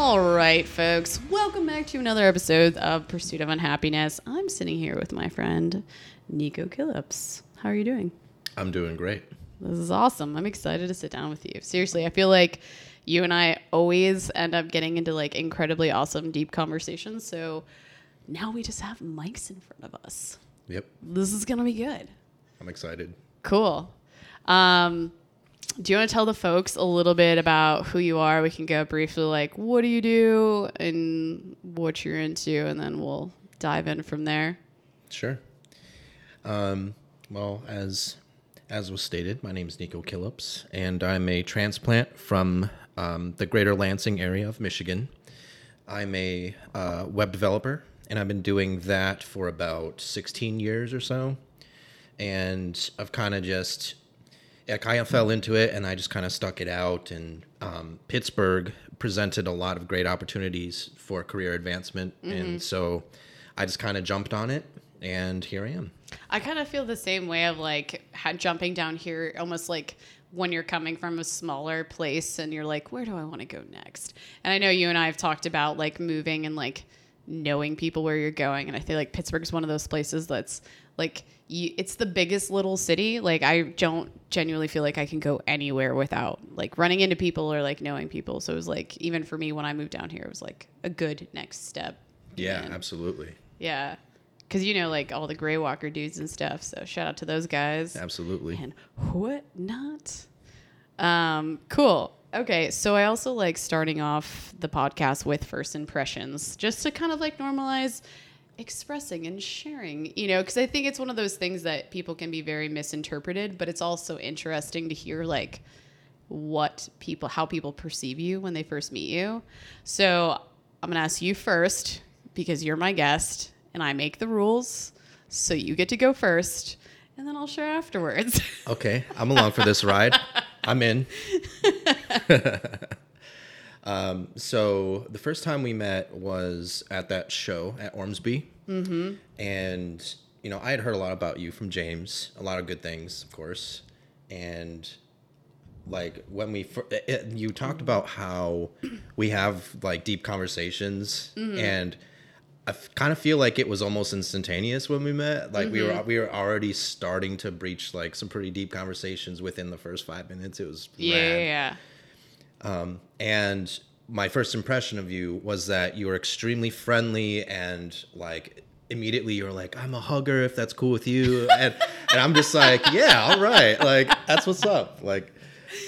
All right, folks, welcome back to another episode of Pursuit of Unhappiness. I'm sitting here with my friend Nico Killips. How are you doing? I'm doing great. This is awesome. I'm excited to sit down with you. Seriously, I feel like you and I always end up getting into like incredibly awesome, deep conversations. So now we just have mics in front of us. Yep, This is going to be good. I'm excited. Cool. Um, do you want to tell the folks a little bit about who you are? We can go briefly, like, what do you do and what you're into, and then we'll dive in from there. Sure. Um, well, as as was stated, my name is Nico Killips, and I'm a transplant from um, the Greater Lansing area of Michigan. I'm a uh, web developer, and I've been doing that for about 16 years or so. And I've kind of just, I kind of fell into it, and I just kind of stuck it out. And um, Pittsburgh presented a lot of great opportunities for career advancement, and so I just kind of jumped on it, and here I am. I kind of feel the same way of like jumping down here, almost like when you're coming from a smaller place and you're like, where do I want to go next? And I know you and I have talked about like moving and like knowing people where you're going. And I feel like Pittsburgh is one of those places that's like, you, it's the biggest little city. Like, I don't genuinely feel like I can go anywhere without like running into people or like knowing people. So it was like, even for me when I moved down here, it was like a good next step. Yeah, And- absolutely. yeah. Cause you know, like all the Grey Walker dudes and stuff. So shout out to those guys Absolutely. and what not. Um, cool. Okay, so I also like starting off the podcast with first impressions, just to kind of like normalize expressing and sharing, you know, because I think it's one of those things that people can be very misinterpreted, but it's also interesting to hear like what people, how people perceive you when they first meet you. So I'm gonna ask you first because you're my guest and I make the rules, so you get to go first, and then I'll share afterwards. Okay, I'm along for this ride. I'm in. um, so the first time we met was at that show at Ormsby, mm-hmm. and you know I had heard a lot about you from James, a lot of good things, of course, and like when we fir- it, it- you talked about how we have like deep conversations and I kind of feel like it was almost instantaneous when we met. Like we were we were already starting to breach like some pretty deep conversations within the first five minutes. It was yeah, yeah, rad. Yeah. And my first impression of you was that you were extremely friendly and like immediately you're like, I'm a hugger if that's cool with you. and and I'm just like, yeah, all right. Like that's what's up. Like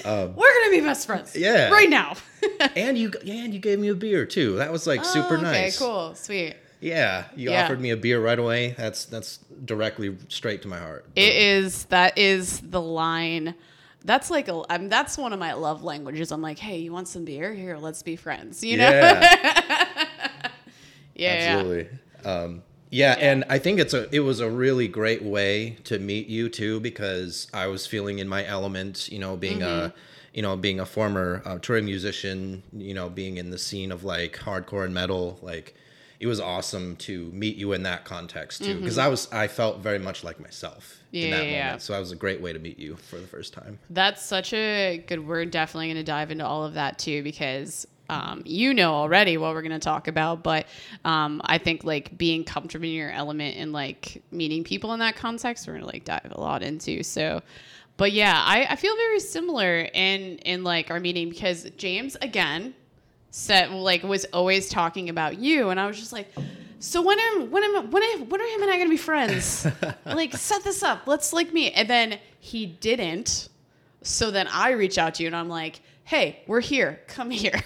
um, We're gonna be best friends. Yeah. Right now. and you and you gave me a beer too. That was like super Oh, okay, nice. cool, sweet. Yeah, you Yeah. offered me a beer right away. That's that's directly straight to my heart. It is that is the line. That's like a. I'm, that's one of my love languages. I'm like, hey, you want some beer? Here, let's be friends. You know? Yeah. yeah, Absolutely. Um, yeah, and I think it's a it was a really great way to meet you too because I was feeling in my element, you know, being Mm-hmm. a you know being a former uh, touring musician, you know, being in the scene of like hardcore and metal, like it was awesome to meet you in that context too because I was I felt very much like myself in Mm-hmm. Yeah, that yeah, yeah. moment. So that was a great way to meet you for the first time. That's such a good word. Definitely going to dive into all of that too, because um, you know already what we're going to talk about. But um, I think like being comfortable in your element and like meeting people in that context, we're going to like dive a lot into. So, but yeah, I, I feel very similar in in like our meeting because James again said like was always talking about you, and I was just like. So when am when am when am, when are him and I gonna be friends? like set this up. Let's like meet. And then he didn't. So then I reach out to you and I'm like, hey, we're here. Come here.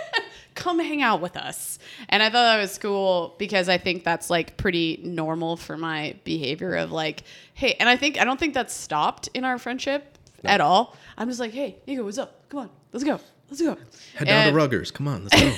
Come hang out with us. And I thought that was cool because I think that's like pretty normal for my behavior of like, hey, and I think I don't think that's stopped in our friendship at all. I'm just like, hey, Nico, what's up? Come on, let's go. Let's go. Head down And- to Ruggers. Come on, let's go.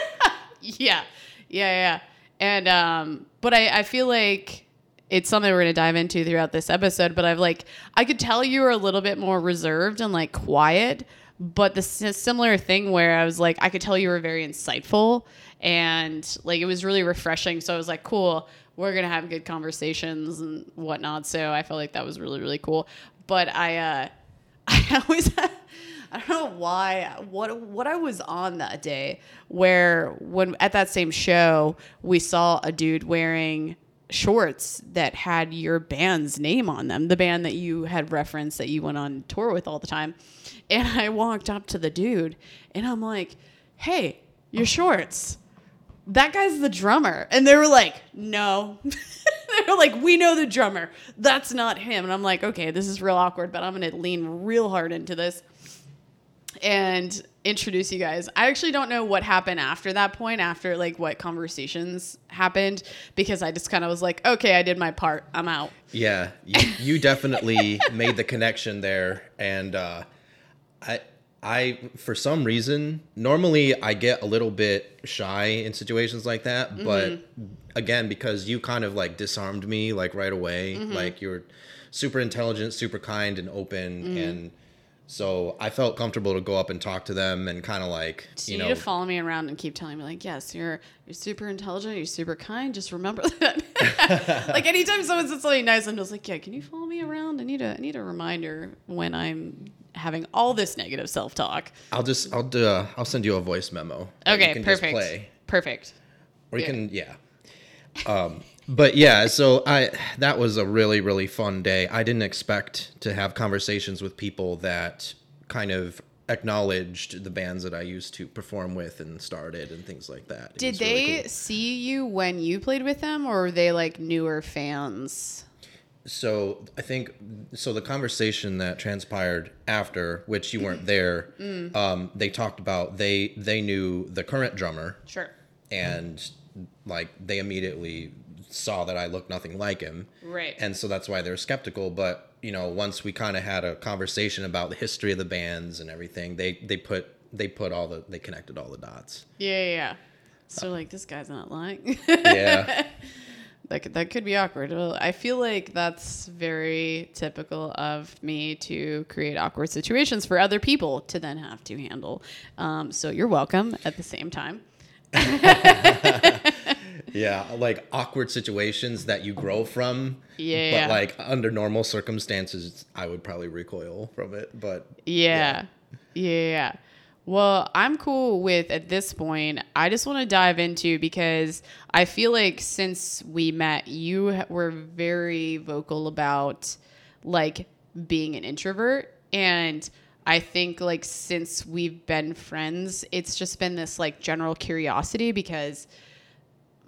yeah, yeah, yeah. And um, but I I feel like it's something we're gonna dive into throughout this episode. But I've like I could tell you were a little bit more reserved and like quiet. But the similar thing where I was like I could tell you were very insightful and like it was really refreshing. So I was like, cool. We're gonna have good conversations and whatnot. So I felt like that was really really cool. But I uh, I always I don't know why what what I was on that day where when at that same show we saw a dude wearing shorts that had your band's name on them, the band that you had referenced that you went on tour with all the time. And I walked up to the dude and I'm like, "Hey, your shorts." That guy's the drummer. And they were like, "No." they were like, "We know the drummer. That's not him." And I'm like, "Okay, this is real awkward, but I'm going to lean real hard into this." And introduce you guys. I actually don't know what happened after that point, after like what conversations happened, because I just kind of was like, okay, I did my part. I'm out. Yeah, you, you definitely made the connection there, and uh, I, I for some reason normally I get a little bit shy in situations like that, Mm-hmm. but again because you kind of like disarmed me like right away, Mm-hmm. like you're super intelligent, super kind, and open, Mm-hmm. and so I felt comfortable to go up and talk to them and kind of like So you you know need to follow me around and keep telling me like, yes, you're you're super intelligent, you're super kind. Just remember that. like anytime someone says something nice, I'm just like, yeah, can you follow me around? I need a I need a reminder when I'm having all this negative self talk. I'll just I'll do a, I'll send you a voice memo. Okay, perfect. play. Perfect. or you Yeah. can yeah um but yeah so i that was a really really fun day i didn't expect to have conversations with people that kind of acknowledged the bands that i used to perform with and started and things like that It Did was really they cool. see you when you played with them, or were they like newer fans? so i think so the conversation that transpired after which you weren't there Mm. um they talked about they they knew the current drummer Sure. and like they immediately saw that I looked nothing like him. Right. And so that's why they're skeptical. But you know, once we kind of had a conversation about the history of the bands and everything, they they put they put all the they connected all the dots. Yeah, yeah, yeah. So like, this guy's not lying. Yeah. That could, that could be awkward. Well, I feel like that's very typical of me to create awkward situations for other people to then have to handle. Um, so you're welcome at the same time. yeah, like awkward situations that you grow from. Yeah. But like under normal circumstances, I would probably recoil from it. But Yeah. Yeah. yeah. Well, I'm cool with at this point. I just want to dive into because I feel like since we met, you were very vocal about like being an introvert. And I think like since we've been friends, it's just been this like general curiosity because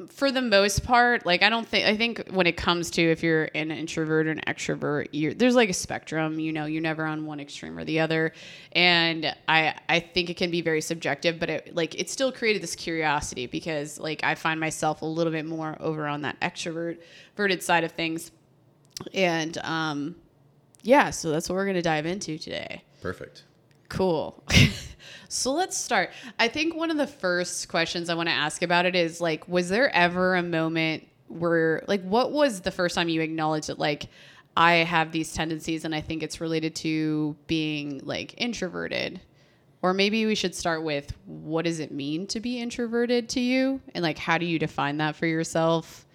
for the most part, like I don't think I think when it comes to if you're an introvert or an extrovert, you're, there's like a spectrum. You know, you're never on one extreme or the other, and I I think it can be very subjective. But it like it still created this curiosity because like I find myself a little bit more over on that extroverted side of things, and um, yeah. So that's what we're gonna dive into today. perfect. Cool. so let's start. I think one of the first questions I want to ask about it is like, was there ever a moment where, like, what was the first time you acknowledged that, like, I have these tendencies and I think it's related to being like introverted? Or maybe we should start with what does it mean to be introverted to you? And like, how do you define that for yourself?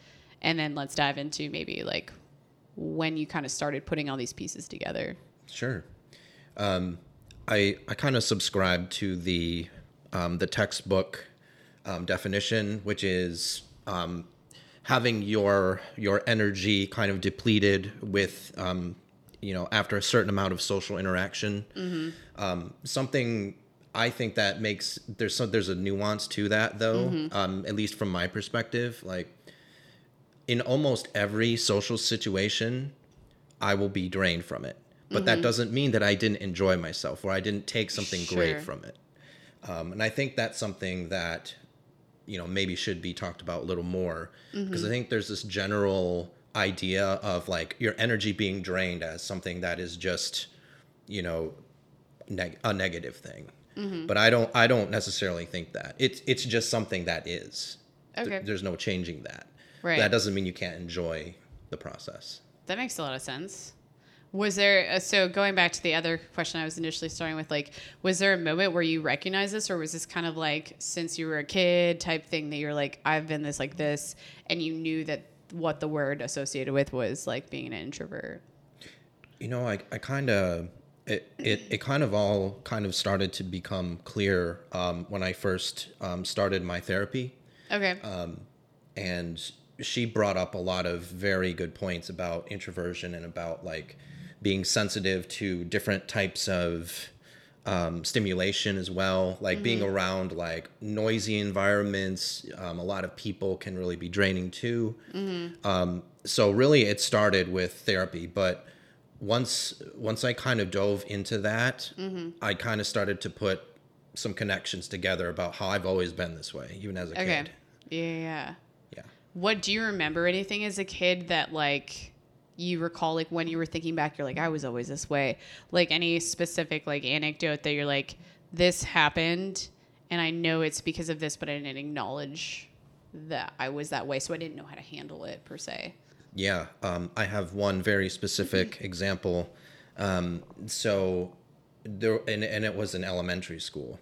And then let's dive into maybe like when you kind of started putting all these pieces together. Sure. Um, I I kind of subscribe to the um, the textbook um, definition, which is um, having your your energy kind of depleted with um, you know after a certain amount of social interaction. Um, something I think that makes there's some, there's a nuance to that though, um, at least from my perspective. Like in almost every social situation, I will be drained from it. But that mm-hmm. doesn't mean that I didn't enjoy myself or I didn't take something Sure. great from it. Um, and I think that's something that, you know, maybe should be talked about a little more mm-hmm. because I think there's this general idea of like your energy being drained as something that is just, you know, neg- a negative thing. Mm-hmm. But I don't, I don't necessarily think that it's, it's just something that is. Th- Okay. there's no changing that. Right. That doesn't mean you can't enjoy the process. That makes a lot of sense. Was there uh, so going back to the other question I was initially starting with like was there a moment where you recognized this or was this kind of like since you were a kid type thing that you're like I've been this like this and you knew that what the word associated with was like being an introvert. You know, I, I kind of, it, it, it kind of all kind of started to become clear um, when I first um, started my therapy. Okay. and she brought up a lot of very good points about introversion and about like being sensitive to different types of um, stimulation as well like being around like noisy environments um, a lot of people can really be draining too. Um, so really it started with therapy but once once i kind of dove into that i kind of started to put some connections together about how i've always been this way even as a okay. kid. Yeah, yeah. yeah. What do you remember anything as a kid that like you recall like when you were thinking back you're like I was always this way. Like any specific like anecdote that you're like this happened and I know it's because of this but I didn't acknowledge that I was that way so I didn't know how to handle it per se. Yeah, um, I have one very specific example. Um, so there, and, and it was in elementary school,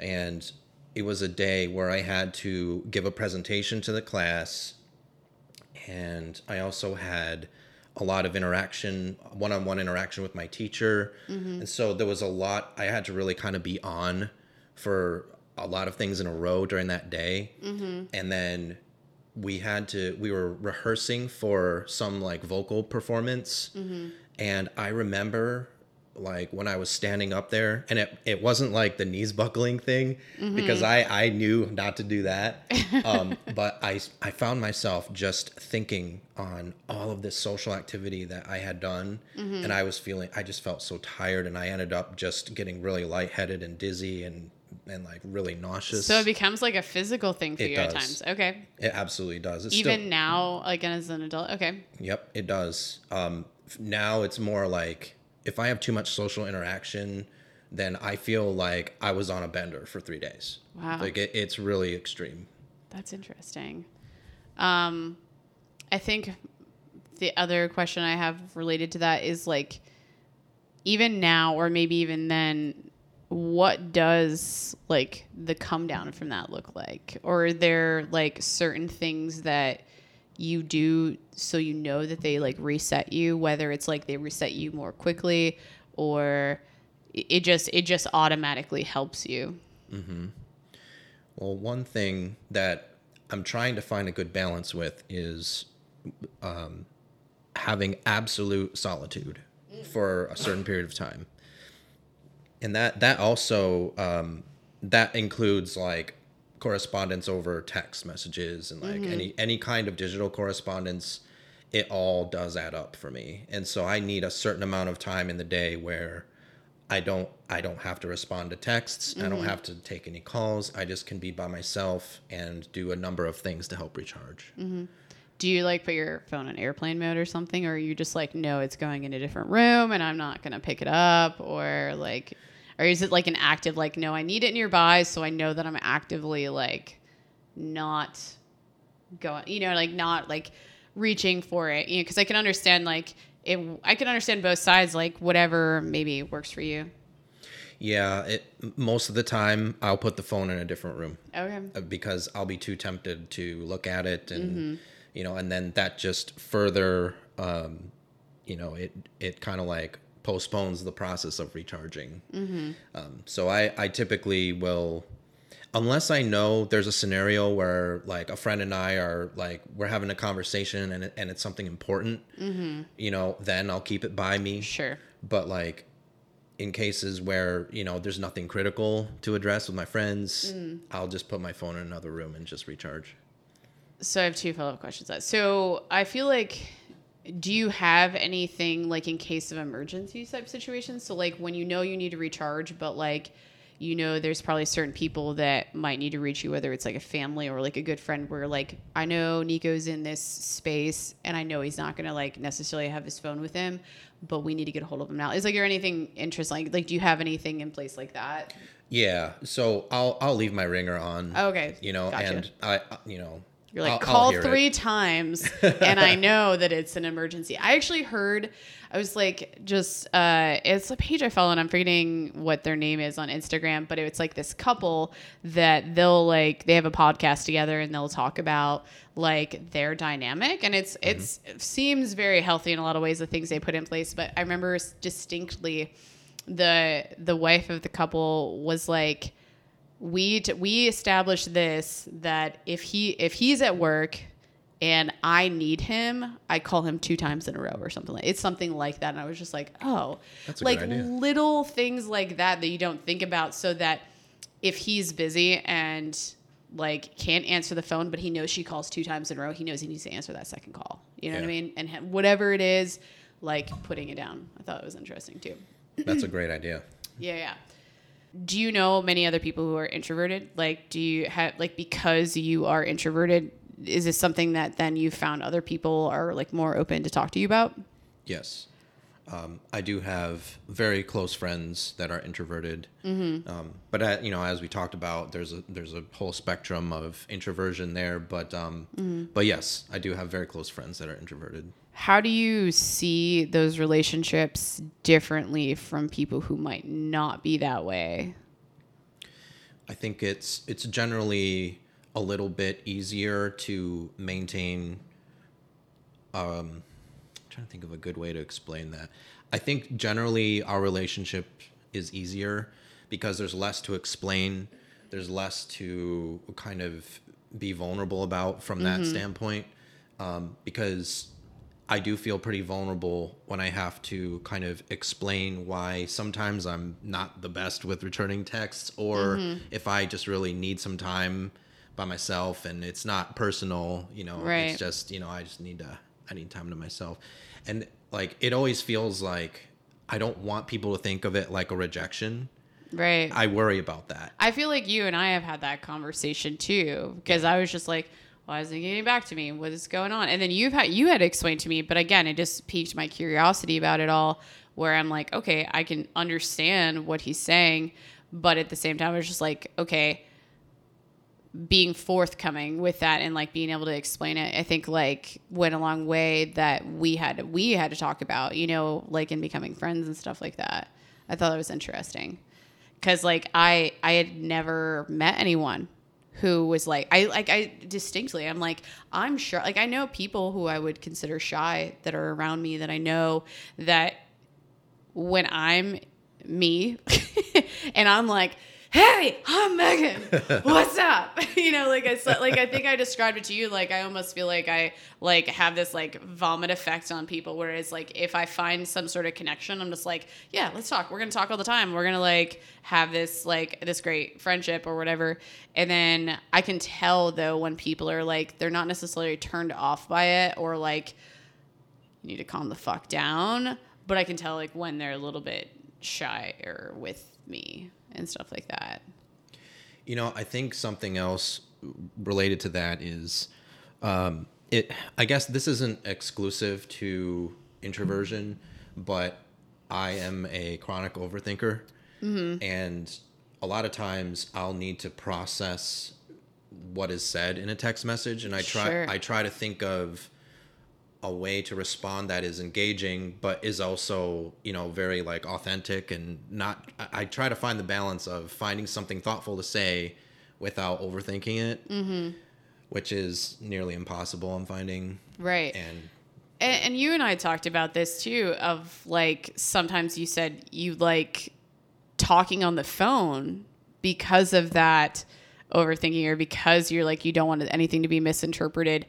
and it was a day where I had to give a presentation to the class, and I also had a lot of interaction, one-on-one interaction with my teacher, mm-hmm. and so there was a lot. I had to really kind of be on for a lot of things in a row during that day, mm-hmm. and then we had to we were rehearsing for some like vocal performance. Mm-hmm. And i remember like when i was standing up there and it, it wasn't like the knees buckling thing because i i knew not to do that um, but i i found myself just thinking on all of this social activity that i had done and i was feeling i just felt so tired and i ended up just getting really lightheaded and dizzy and and like really nauseous So it becomes like a physical thing for It you at times. Okay. it absolutely does it's Even still, now like as an adult. Okay. Yep, it does. Um, now it's more like if I have too much social interaction, then I feel like I was on a bender for three days. Wow. Like it, it's really extreme. That's interesting. Um, I think the other question I have related to that is like, even now, or maybe even then, what does like the come down from that look like? Or are there like certain things that you do so you know that they like reset you, whether it's like they reset you more quickly or it just it just automatically helps you. mm-hmm. Well, one thing that I'm trying to find a good balance with is um, having absolute solitude for a certain period of time, and that that also um, that includes like correspondence over text messages and like mm-hmm. any any kind of digital correspondence. It all does add up for me, and so I need a certain amount of time in the day where I don't I don't have to respond to texts. I don't mm-hmm. have to take any calls. I just can be by myself and do a number of things to help recharge. Mm-hmm. Do you like put your phone on airplane mode or something, or are you just like, no, it's going in a different room and I'm not gonna pick it up, or like, or is it like an active like, no, I need it nearby so I know that I'm actively like not going, you know, like not like reaching for it, you know, because I can understand like it. I can understand both sides, like whatever maybe works for you. Yeah, it most of the time I'll put the phone in a different room Okay. uh, because I'll be too tempted to look at it and you know, and then that just further um, you know, it it kind of like postpones the process of recharging. Mm-hmm. Um, so I I typically will unless I know there's a scenario where like a friend and I are like we're having a conversation and and it's something important, mm-hmm. you know, then I'll keep it by me. Sure. But like in cases where you know there's nothing critical to address with my friends, mm. I'll just put my phone in another room and just recharge. So I have two follow up questions. So I feel like, do you have anything like in case of emergency type situations? So like when you know you need to recharge, but like you know there's probably certain people that might need to reach you, whether it's like a family or like a good friend. Where like I know Nico's in this space, and I know he's not gonna like necessarily have his phone with him, but we need to get a hold of him now. Is like there anything interesting? Like, like do you have anything in place like that? Yeah, so I'll I'll leave my ringer on. Okay, You know, gotcha. and I I- you know You're like, I'll- I'll call it. three times, and I know that it's an emergency. I actually heard, I was like, just, uh, it's a page I follow, and I'm forgetting what their name is on Instagram, but it's like this couple that they'll like, they have a podcast together and they'll talk about like their dynamic, and it's, Mm-hmm. it's, it seems very healthy in a lot of ways, the things they put in place. But I remember distinctly the the wife of the couple was like we t- we established this that if he if he's at work and I need him, I call him two times in a row or something like it's something like that. And I was just like, oh, That's a like little things like that that you don't think about, so that if he's busy and like can't answer the phone, but he knows she calls two times in a row, he knows he needs to answer that second call. You know what I mean? And ha- whatever it is, like putting it down. I thought it was interesting too. That's a great idea. Yeah, yeah. Do you know many other people who are introverted? Like, do you have like because you are introverted? Is this something that then you found other people are like more open to talk to you about? Yes. Um, I do have very close friends that are introverted, um, but uh, you know, as we talked about, there's a there's a whole spectrum of introversion there. But um, but yes, I do have very close friends that are introverted. How do you see those relationships differently from people who might not be that way? I think it's it's generally a little bit easier to maintain. Um, I'm trying to think of a good way to explain that. I think generally our relationship is easier because there's less to explain. There's less to kind of be vulnerable about from that standpoint. Um, because I do feel pretty vulnerable when I have to kind of explain why sometimes I'm not the best with returning texts, or mm-hmm. if I just really need some time by myself and it's not personal, you know, Right. it's just, you know, I just need to, I need time to myself. And like, it always feels like I don't want people to think of it like a rejection. Right. I worry about that. I feel like you and I have had that conversation too, because I was just like, why isn't he getting back to me? What is going on? And then you've had you had explained to me, but again, it just piqued my curiosity about it all. Where I'm like, okay, I can understand what he's saying, but at the same time, I was just like, okay, being forthcoming with that and like being able to explain it, I think like went a long way that we had we had to talk about, you know, like in becoming friends and stuff like that. I thought that was interesting because like I I had never met anyone who was like I like I distinctly I'm like I'm sure like I know people who I would consider shy that are around me that I know that when I'm me and I'm like hey I'm Megan. What's up? You know like I said like I think I described it to you like I almost feel like I like have this like vomit effect on people whereas like if I find some sort of connection I'm just like yeah let's talk. We're gonna talk all the time. We're gonna like have this like this great friendship or whatever. And then I can tell though when people are like they're not necessarily turned off by it or like you need to calm the fuck down but I can tell like when they're a little bit shy or with me and stuff like that You know, I think something else related to that is um, it. I guess this isn't exclusive to introversion, but I am a chronic overthinker, and a lot of times I'll need to process what is said in a text message, and I try. Sure. I try to think of a way to respond that is engaging but is also you know very like authentic and not I, I try to find the balance of finding something thoughtful to say without overthinking it mm-hmm. which is nearly impossible i'm finding right and And, and you and I talked about this too of like sometimes you said you like talking on the phone because of that overthinking or because you're like you don't want anything to be misinterpreted.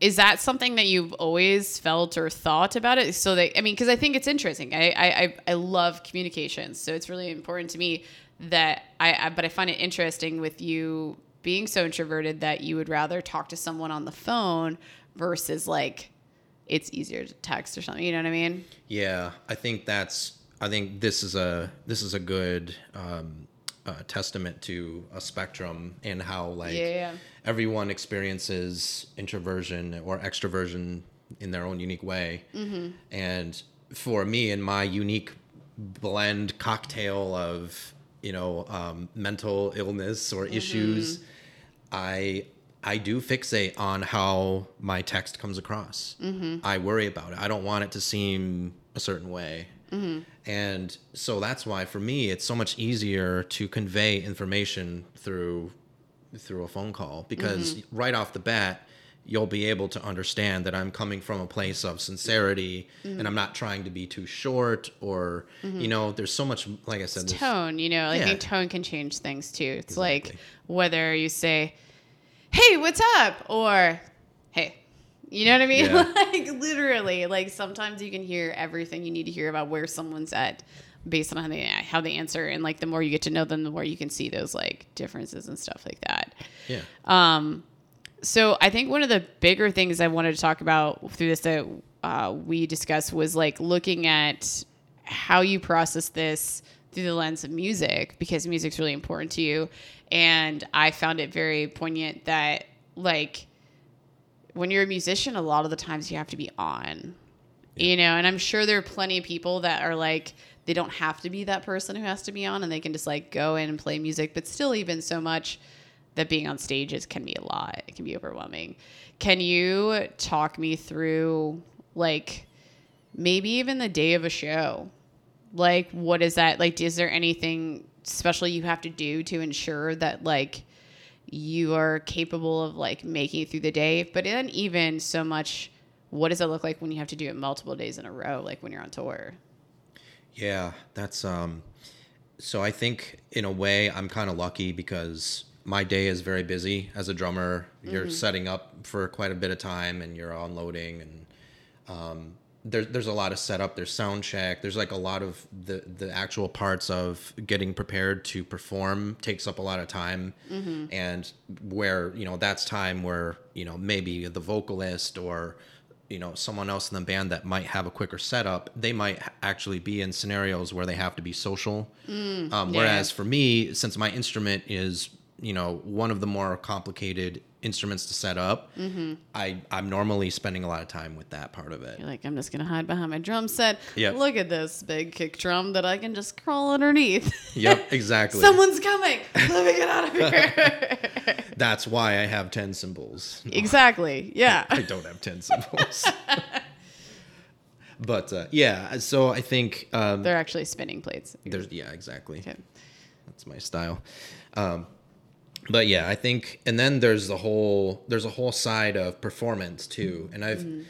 Is that something that you've always felt or thought about it? So that I mean, because I think it's interesting. I, I I- I love communications, so it's really important to me that I, I. But I find it interesting with you being so introverted that you would rather talk to someone on the phone versus like it's easier to text or something. You know what I mean? yeah i think that's i think this is a this is a good um uh, testament to a spectrum and how like Yeah, yeah. Everyone experiences introversion or extroversion in their own unique way. Mm-hmm. And for me, in my unique blend cocktail of you know um, mental illness or Mm-hmm. issues, I I do fixate on how my text comes across. Mm-hmm. I worry about it. I don't want it to seem a certain way. Mm-hmm. And so that's why for me it's so much easier to convey information through through a phone call because Mm-hmm. right off the bat you'll be able to understand that I'm coming from a place of sincerity Mm-hmm. and I'm not trying to be too short or you know there's so much like I said tone you know i Yeah. think tone can change things too it's like whether you say hey what's up or hey you know what i mean Yeah. like literally like sometimes you can hear everything you need to hear about where someone's at based on how they how they answer and like the more you get to know them the more you can see those like differences and stuff like that. Yeah. Um, so I think one of the bigger things I wanted to talk about through this that uh, we discussed was like looking at how you process this through the lens of music because music's really important to you. And I found it very poignant that like when you're a musician, a lot of the times you have to be on, you know, and I'm sure there are plenty of people that are like, they don't have to be that person who has to be on and they can just like go in and play music, but still, even so much that being on stages can be a lot. It can be overwhelming. Can you talk me through like maybe even the day of a show? Like what is that? Like is there anything special you have to do to ensure that like you are capable of like making it through the day? But then even so much what does it look like when you have to do it multiple days in a row like when you're on tour? Yeah, that's um so I think in a way I'm kind of lucky because my day is very busy as a drummer. You're setting up for quite a bit of time and you're unloading and um there's there's a lot of setup, there's sound check, there's like a lot of the the actual parts of getting prepared to perform takes up a lot of time. And where, you know, that's time where, you know, maybe the vocalist or you know someone else in the band that might have a quicker setup they might actually be in scenarios where they have to be social. Um, whereas for me since my instrument is you know one of the more complicated instruments to set up i i'm normally spending a lot of time with that part of it You're like, I'm just gonna hide behind my drum set. Yep. Look at this big kick drum that I can just crawl underneath. yep exactly Someone's coming. Let me get out of here. that's why i have 10 cymbals exactly. Yeah. I don't have 10 cymbals. but uh, yeah, so I think um, They're actually spinning plates. there's, yeah, exactly. Okay. That's my style. Um, but yeah, I think, and then there's the whole, there's a whole side of performance too. Mm-hmm. And I've, mm-hmm.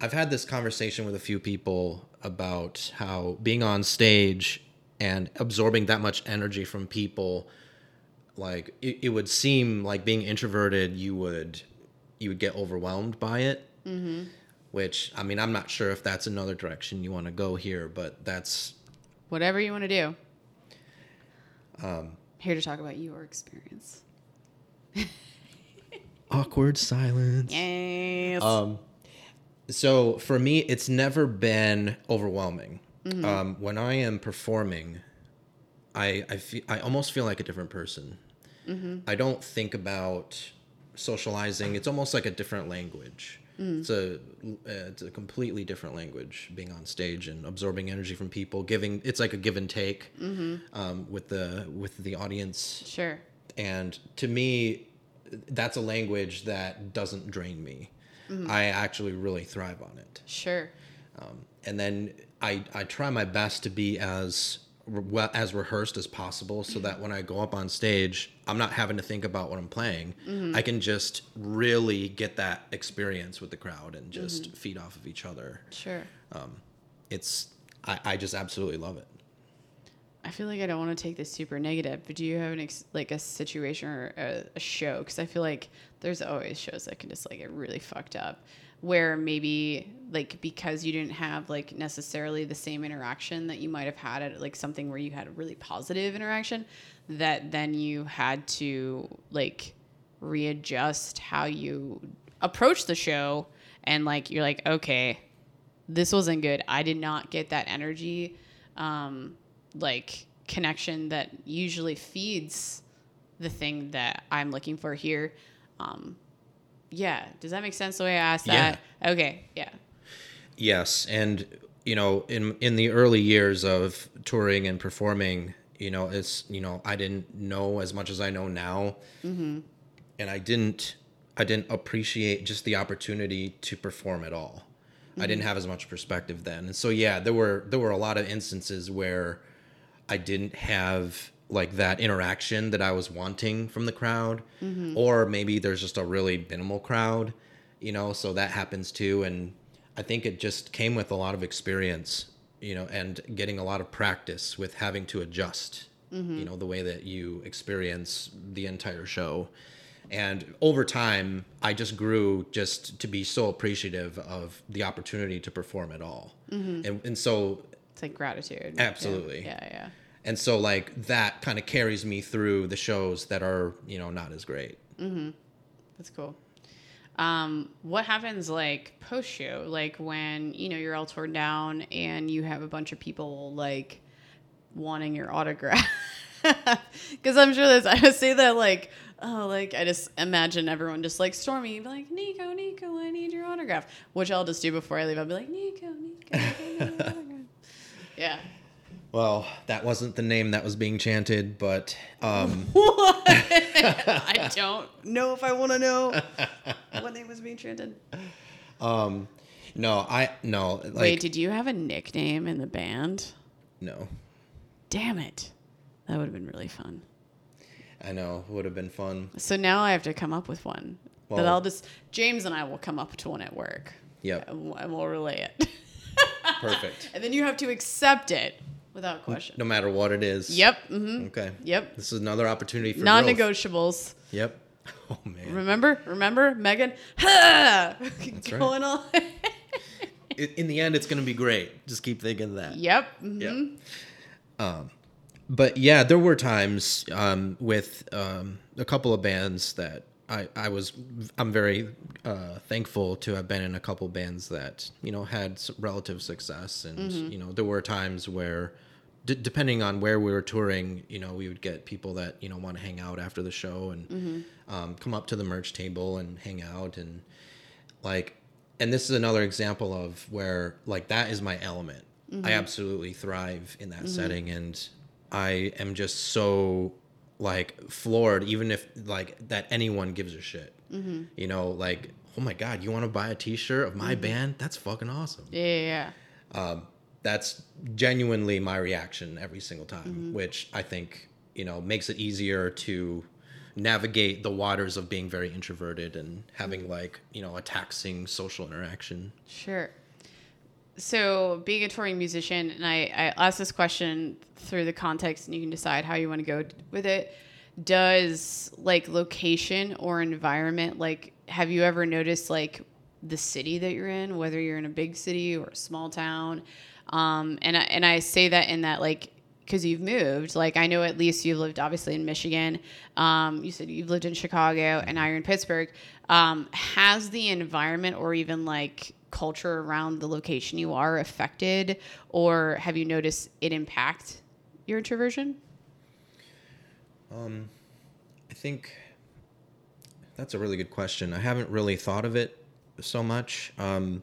I've had this conversation with a few people about how being on stage and absorbing that much energy from people, like it, it would seem like being introverted, you would, you would get overwhelmed by it. Mm-hmm. Which I mean, I'm not sure if that's another direction you want to go here, but that's Whatever you want to do. Um, Here to talk about your experience. awkward silence. Yes. Um, so for me, it's never been overwhelming. Um, when I am performing, I I, feel, I almost feel like a different person. I don't think about socializing. It's almost like a different language. It's a uh, it's a completely different language being on stage and absorbing energy from people. Giving it's like a give and take um, with the with the audience sure. and to me that's a language that doesn't drain me i actually really thrive on it Sure. um, and then I, I try my best to be as well as rehearsed as possible so that when i go up on stage i'm not having to think about what i'm playing. Mm-hmm. I can just really get that experience with the crowd and just mm-hmm. feed off of each other. Sure. Um, it's I, I just absolutely love it. I feel like I don't want to take this super negative, but do you have an ex- like a situation or a, a show? Because I feel like there's always shows that can just like get really fucked up, where maybe like because you didn't have like necessarily the same interaction that you might have had at like something where you had a really positive interaction, that then you had to like readjust how you approach the show, and like you're like okay, this wasn't good. I did not get that energy. Um, like connection that usually feeds the thing that I'm looking for here. Um, yeah, does that make sense the way I asked that? Okay, yeah. Yes, and you know, in in the early years of touring and performing, you know, it's you know, I didn't know as much as I know now, mm-hmm. and I didn't I didn't appreciate just the opportunity to perform at all. I didn't mm-hmm. have as much perspective then, and so yeah, there were there were a lot of instances where I didn't have like that interaction that I was wanting from the crowd, Mm-hmm. or maybe there's just a really minimal crowd, you know, so that happens too. And I think it just came with a lot of experience, you know, and getting a lot of practice with having to adjust, Mm-hmm. you know, the way that you experience the entire show. And over time, I just grew just to be so appreciative of the opportunity to perform at all. And, and so It's like gratitude. Absolutely. Yeah, yeah. yeah. And so like that kind of carries me through the shows that are you know not as great That's cool. Um, what happens like post show, like when you know you're all torn down and you have a bunch of people like wanting your autograph? Because I'm sure that's I would say that like oh like I just imagine everyone just like storming, be like Nico, Nico, I need your autograph, which I'll just do before I leave. I'll be like Nico, Nico, your autograph. yeah. Well that wasn't the name that was being chanted but um What? I don't know if I want to know what name was being chanted. um no i no like Wait, did you have a nickname in the band? no Damn it. That would have been really fun. i know would have been fun So now I have to come up with one. that Well- I'll just James and I will come up to one at work. Yep. And we'll- and we'll relay it. perfect and then you have to accept it without question. no matter what it is Yep. hmm okay Yep. this is another opportunity for. Non-negotiables. yep oh man Remember? Remember, Megan? Ha! right. Going on. in, the end it's gonna be great just keep thinking that yep. mhm. Yep. Um, but yeah, there were times um, with um, a couple of bands that I, I was I'm very uh, thankful to have been in a couple bands that you know had relative success, and you know there were times where. D- depending on where we were touring, you know, we would get people that you know want to hang out after the show and mm-hmm. um, come up to the merch table and hang out and like and this is another example of where like that is my element. I mm-hmm. absolutely thrive in that mm-hmm. setting and i am just so like floored even if like that anyone gives a shit. You know like oh my god you want to buy a t-shirt of my band? That's fucking awesome. Yeah, yeah, yeah. um, that's genuinely my reaction every single time, mm-hmm. which I think you know makes it easier to navigate the waters of being very introverted and having mm-hmm. like you know a taxing social interaction. Sure. So, being a touring musician, and I, I asked this question through the context, and you can decide how you want to go with it. Does like location or environment, like, have you ever noticed like the city that you're in, whether you're in a big city or a small town? Um, and I, and I say that in that like because you've moved. Like I know at least you've lived obviously in Michigan. Um, you said you've lived in Chicago and now you're in Pittsburgh. Um, has the environment or even like culture around the location you are affected, or have you noticed it impact your introversion? Um, I think that's a really good question. I haven't really thought of it so much. Um,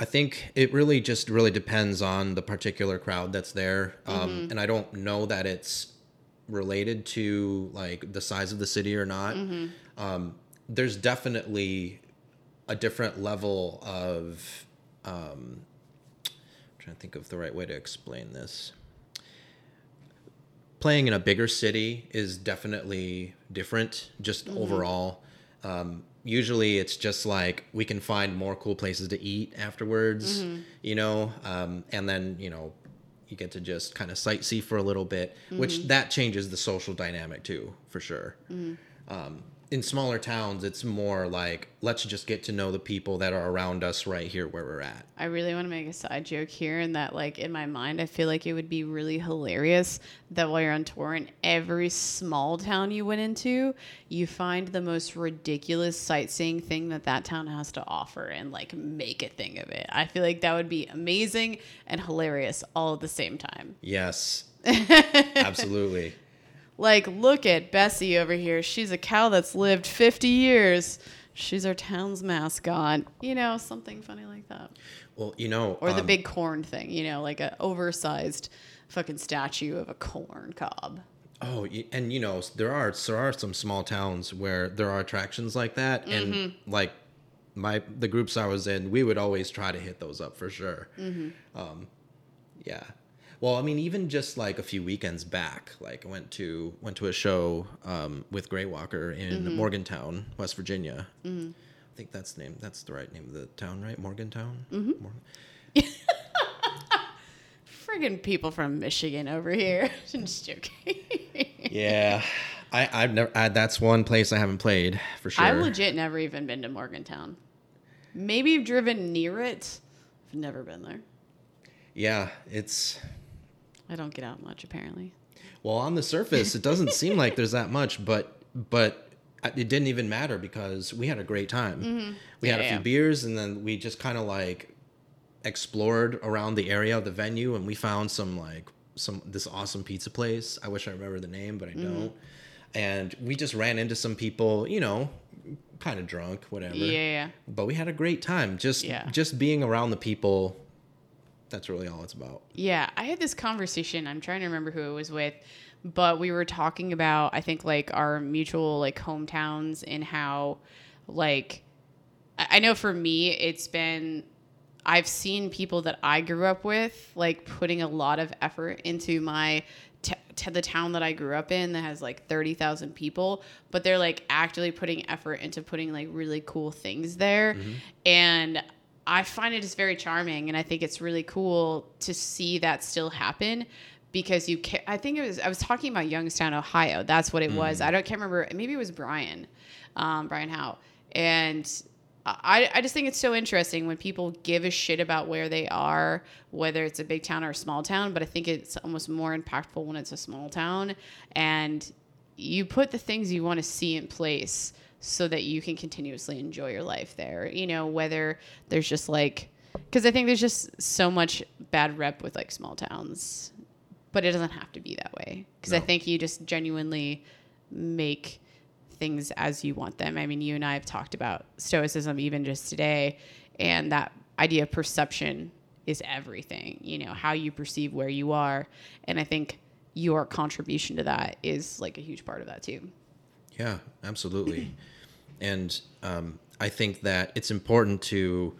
I think it really just really depends on the particular crowd that's there, um, and I don't know that it's related to like the size of the city or not. Um, there's definitely a different level of. Um, I'm trying to think of the right way to explain this playing in a bigger city is definitely different just overall um, usually it's just like we can find more cool places to eat afterwards you know? Um, and then you know you get to just kind of sightsee for a little bit which that changes the social dynamic too for sure. Um, in smaller towns it's more like let's just get to know the people that are around us right here where we're at I really want to make a side joke here, and that, like, in my mind, I feel like it would be really hilarious that while you're on tour in every small town you went into, you find the most ridiculous sightseeing thing that that town has to offer and, like, make a thing of it. I feel like that would be amazing and hilarious all at the same time. yes absolutely Like, look at Bessie over here. She's a cow that's lived 50 years. She's our town's mascot. You know, something funny like that. well you know Or the um, big corn thing, you know, like an oversized fucking statue of a corn cob. Oh, and you know there are there are some small towns where there are attractions like that, and Mm-hmm. like my the groups I was in, we would always try to hit those up for sure. Mm-hmm. Um, yeah, Well, I mean, even just like a few weekends back, like I went to went to a show um, with Grey Walker in Mm-hmm. Morgantown, West Virginia. I think that's the name. That's the right name of the town, right? Morgantown. Mm-hmm. Friggin' people from Michigan over here. I'm just joking. yeah, I, I've never. I, that's one place I haven't played for sure. I've legit never even been to Morgantown. Maybe I've driven near it. I've never been there. yeah, it's I don't get out much apparently. well on the surface, it doesn't seem like there's that much, but but it didn't even matter because we had a great time. We had Yeah, a few yeah. beers, and then we just kind of like explored around the area of the venue, and we found some like some this awesome pizza place. I wish I remember the name, but I Mm-hmm. don't. And we just ran into some people, you know, kind of drunk, whatever. Yeah, yeah. But we had a great time. Just Yeah. just being around the people. That's really all it's about. Yeah, I had this conversation. I'm trying to remember who it was with, but we were talking about I think like our mutual like hometowns and how like I know for me it's been I've seen people that I grew up with like putting a lot of effort into my t- to the town that I grew up in that has like 30,000 people, but they're like actively putting effort into putting like really cool things there. Mm-hmm. And I find it just very charming and I think it's really cool to see that still happen because you can I think it was I was talking about Youngstown, Ohio. That's what it was. I don't can't remember. Maybe it was Brian, um, Brian Howe. And I, I just think it's so interesting when people give a shit about where they are, whether it's a big town or a small town. But I think it's almost more impactful when it's a small town and you put the things you want to see in place so that you can continuously enjoy your life there. You know, whether there's just like, because I think there's just so much bad rep with like small towns, but it doesn't have to be that way. Because I think you just genuinely make things as you want them. I mean, you and I have talked about stoicism even just today, and that idea of perception is everything. You know, how you perceive where you are, and I think your contribution to that is like a huge part of that too. Yeah, absolutely. and um, I think that it's important to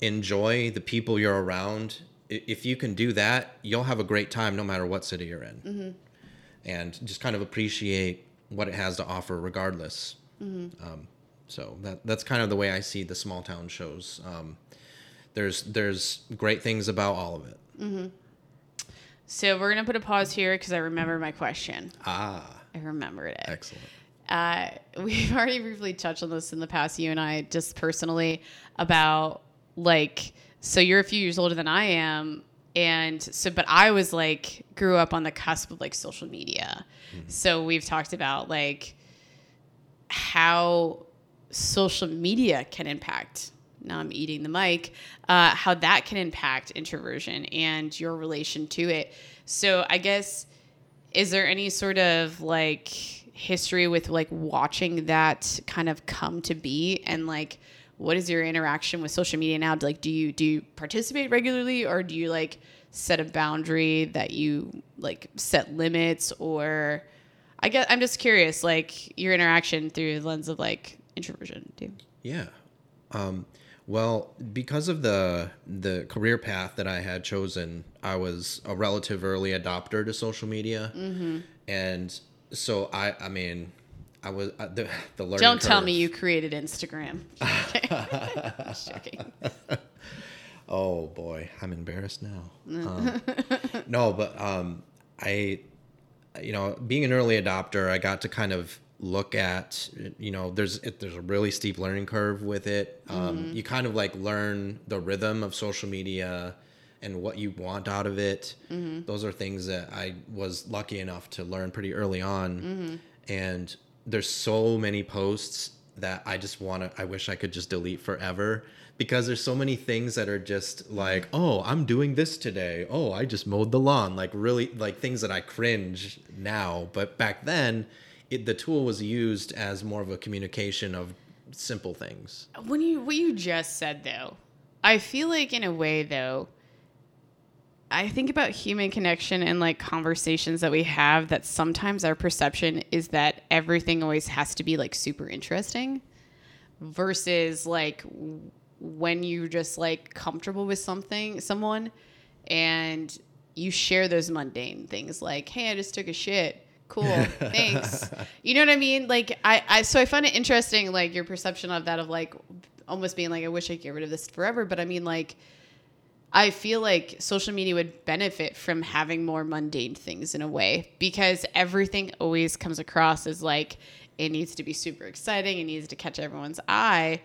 enjoy the people you're around. If you can do that, you'll have a great time no matter what city you're in. And just kind of appreciate what it has to offer regardless. Um, so that that's kind of the way I see the small town shows. Um, there's there's great things about all of it. So we're gonna put a pause here because I remember my question. Ah, I remembered it. excellent. Uh, we've already briefly touched on this in the past, you and I, just personally, about like, so you're a few years older than I am. And so, but I was like, grew up on the cusp of like social media. So we've talked about like how social media can impact. Now I'm eating the mic. Uh, how that can impact introversion and your relation to it. So I guess is there any sort of like history with like watching that kind of come to be and like what is your interaction with social media now like do you do you participate regularly or do you like set a boundary that you like set limits or i guess i'm just curious like your interaction through the lens of like introversion too Yeah. Um, well, because of the the career path that I had chosen, I was a relative early adopter to social media, Mm-hmm. and so I, I mean, I was uh, the the learning. don't tell me you created instagram Oh boy, I'm embarrassed now. Um, no, but um, I, you know, being an early adopter, I got to kind of look at, you know, there's it, there's a really steep learning curve with it. Um, You kind of like learn the rhythm of social media and what you want out of it. Mm-hmm. Those are things that I was lucky enough to learn pretty early on. Mm-hmm. And there's so many posts that I just want to, I wish I could just delete forever because there's so many things that are just like, mm-hmm. oh, I'm doing this today. Oh, I just mowed the lawn. Like, really, like things that I cringe now. But back then, it, the tool was used as more of a communication of simple things. when you what you just said though i feel like in a way though i think about human connection and like conversations that we have that sometimes our perception is that everything always has to be like super interesting versus like when you're just like comfortable with something someone and you share those mundane things like, hey, I just took a shit. Cool, thanks. You know what I mean? Like I, I so I find it interesting, like your perception of that of like almost being like, I wish I could get rid of this forever. But I mean like I feel like social media would benefit from having more mundane things in a way because everything always comes across as like it needs to be super exciting, it needs to catch everyone's eye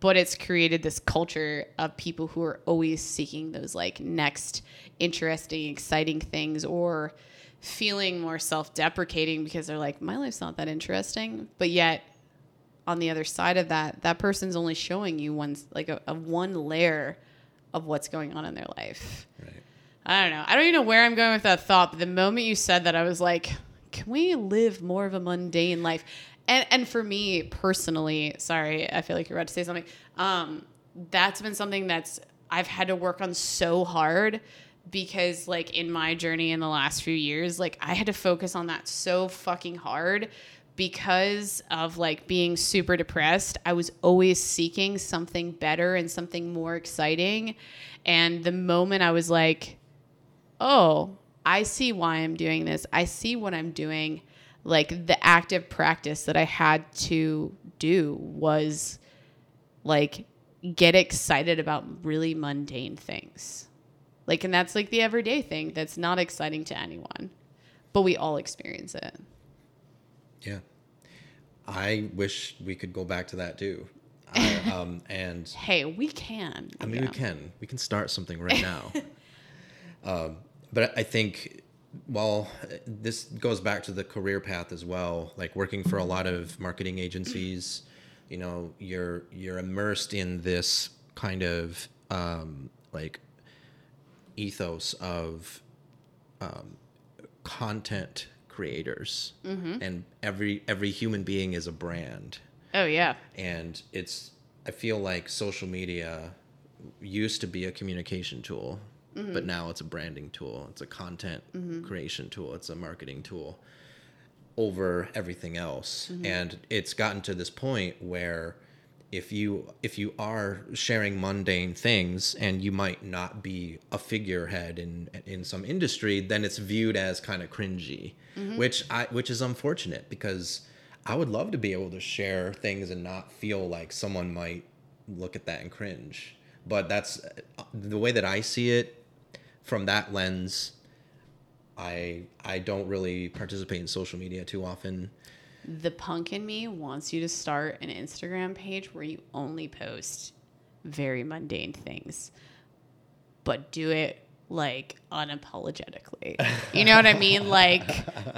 but it's created this culture of people who are always seeking those like next interesting exciting things or feeling more self-deprecating because they're like my life's not that interesting. But yet on the other side of that that person's only showing you one like a, a one layer of what's going on in their life. Right. i don't know. I don't even know where i'm going with that thought but the moment you said that i was like can we live more of a mundane life? And and for me personally sorry i feel like you're about to say something um that's been something that's i've had to work on so hard because like in my journey in the last few years like i had to focus on that so fucking hard because of like being super depressed i was always seeking something better and something more exciting. And the moment i was like oh i see why i'm doing this. I see what i'm doing. Like the active practice that i had to do was like get excited about really mundane things. Like, and that's like the everyday thing that's not exciting to anyone, but we all experience it. Yeah. I wish we could go back to that too. I, um, and Hey, we can. I mean, we can. We can start something right now. um, but I think, well, this goes back to the career path as well. Like working for a lot of marketing agencies, you know, you're you're immersed in this kind of um, like ethos of um, content creators, mm-hmm. and every every human being is a brand. Oh, yeah. and it's i feel like social media used to be a communication tool mm-hmm. but now it's a branding tool. It's a content mm-hmm. creation tool. It's a marketing tool over everything else. And it's gotten to this point where if you if you are sharing mundane things and you might not be a figurehead in in some industry then it's viewed as kind of cringy mm-hmm. which i which is unfortunate because i would love to be able to share things and not feel like someone might look at that and cringe. But that's the way that i see it from that lens i i don't really participate in social media too often The punk in me wants you to start an Instagram page where you only post very mundane things, but do it like unapologetically. You know what I mean? Like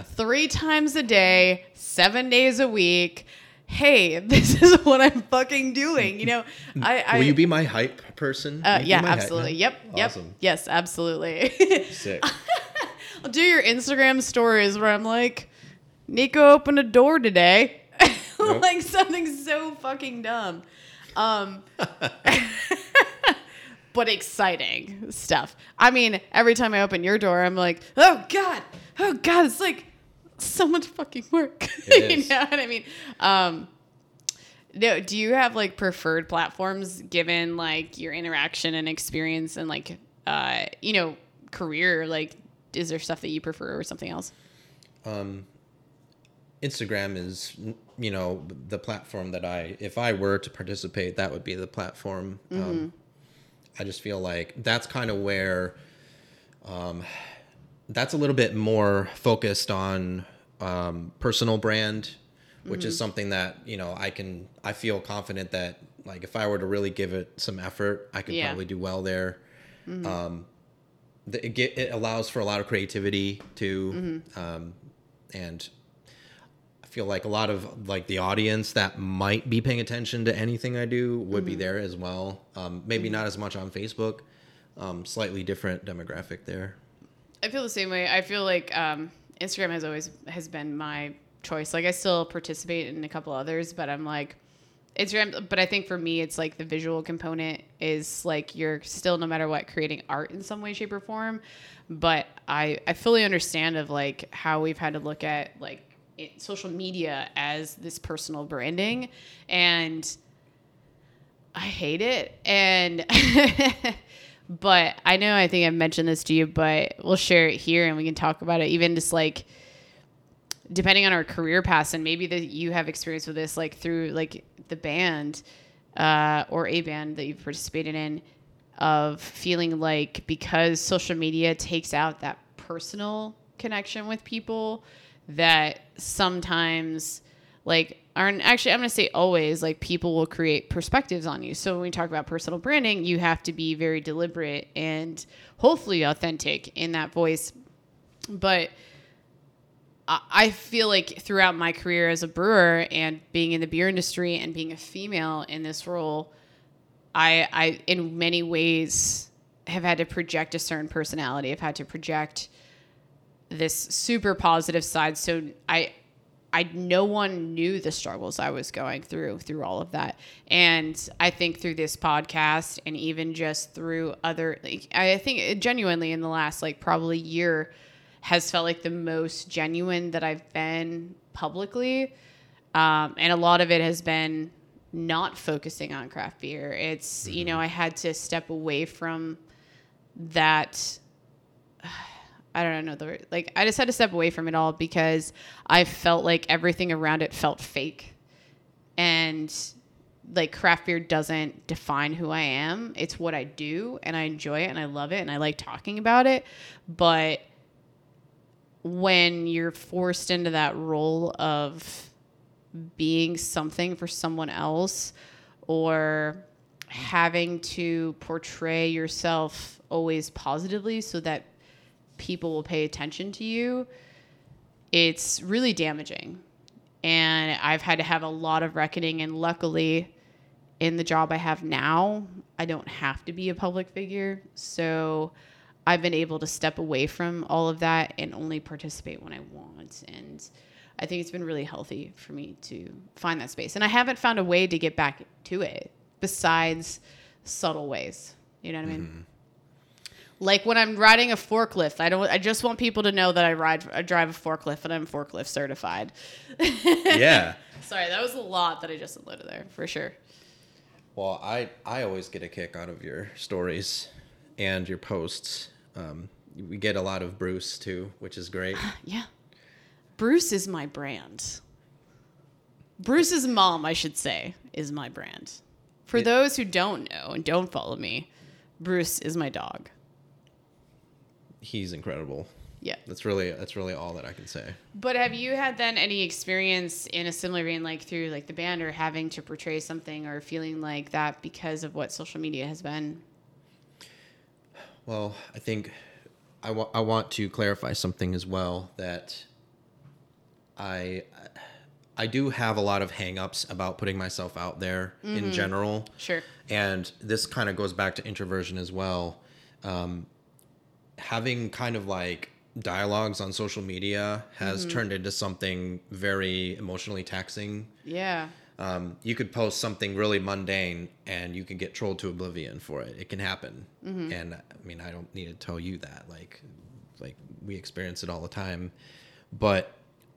three times a day, seven days a week. Hey, this is what I'm fucking doing. You know, I, I will you be my hype person uh, Will you be yeah, absolutely. Yep, yep, awesome yes, absolutely. sick I'll do your Instagram stories where I'm like, Nico opened a door today. like something so fucking dumb. Um, but exciting stuff. I mean, every time I open your door, I'm like, oh God, oh God, it's like so much fucking work. You know what I mean? Um, no, do you have like preferred platforms given like your interaction and experience and like, uh, you know, career? Like, is there stuff that you prefer or something else? Instagram is, you know, the platform that I, if I were to participate, that would be the platform. Um, I just feel like that's kind of where, um, that's a little bit more focused on um, personal brand, which is something that you know I can. I feel confident that like if I were to really give it some effort, I could Yeah. probably do well there. Um, the, it, get, it allows for a lot of creativity too, um, and feel like a lot of like the audience that might be paying attention to anything I do would be there as well. Um, maybe not as much on Facebook. Um, slightly different demographic there. I feel the same way. I feel like um, Instagram has always has been my choice. Like I still participate in a couple others, but I'm like Instagram. But I think for me, it's like the visual component is like you're still no matter what creating art in some way, shape, or form. But I I fully understand of like how we've had to look at like social media as this personal branding and I hate it. And But I know I think I've mentioned this to you, but we'll share it here and we can talk about it. Even just like depending on our career paths, and maybe that you have experience with this, like through like the band uh, or a band that you've participated in, of feeling like because social media takes out that personal connection with people, that sometimes like aren't actually I'm gonna say always like people will create perspectives on you. So when we talk about personal branding, you have to be very deliberate and hopefully authentic in that voice. But I- I feel like throughout my career as a brewer and being in the beer industry and being a female in this role, I I in many ways have had to project a certain personality. I've had to project this super positive side. So I I no one knew the struggles I was going through through all of that. And I think through this podcast and even just through other like I think genuinely in the last like probably year has felt like the most genuine that I've been publicly. Um, and a lot of it has been not focusing on craft beer. It's, you know, I had to step away from that I don't know the. Like I just had to step away from it all because I felt like everything around it felt fake. And like craft beer doesn't define who I am. It's what I do and I enjoy it and I love it and I like talking about it. But when you're forced into that role of being something for someone else or having to portray yourself always positively so that people will pay attention to you, it's really damaging. And I've had to have a lot of reckoning. And luckily, in the job I have now, I don't have to be a public figure. So I've been able to step away from all of that and only participate when I want. And I think it's been really healthy for me to find that space. And I haven't found a way to get back to it besides subtle ways. You know what I mean? Mm-hmm. Like when I'm riding a forklift, I don't. I just want people to know that I ride, I drive a forklift, and I'm forklift certified. yeah. Sorry, that was a lot that I just unloaded there for sure. Well, I I always get a kick out of your stories and your posts. Um, we get a lot of Bruce too, which is great. Yeah, Bruce is my brand. Bruce's mom, I should say, is my brand. For It- those who don't know and don't follow me, Bruce is my dog. He's incredible. Yeah. That's really that's really all that I can say. But have you had then any experience in a similar vein, like through like the band, or having to portray something, or feeling like that because of what social media has been? Well, I think I wa- I want to clarify something as well that I I do have a lot of hangups about putting myself out there in general. Sure. And this kind of goes back to introversion as well. Um, having kind of like dialogues on social media has mm-hmm. turned into something very emotionally taxing. Yeah. Um, you could post something really mundane and you can get trolled to oblivion for it. It can happen. Mm-hmm. And I mean, I don't need to tell you that. Like, like we experience it all the time. But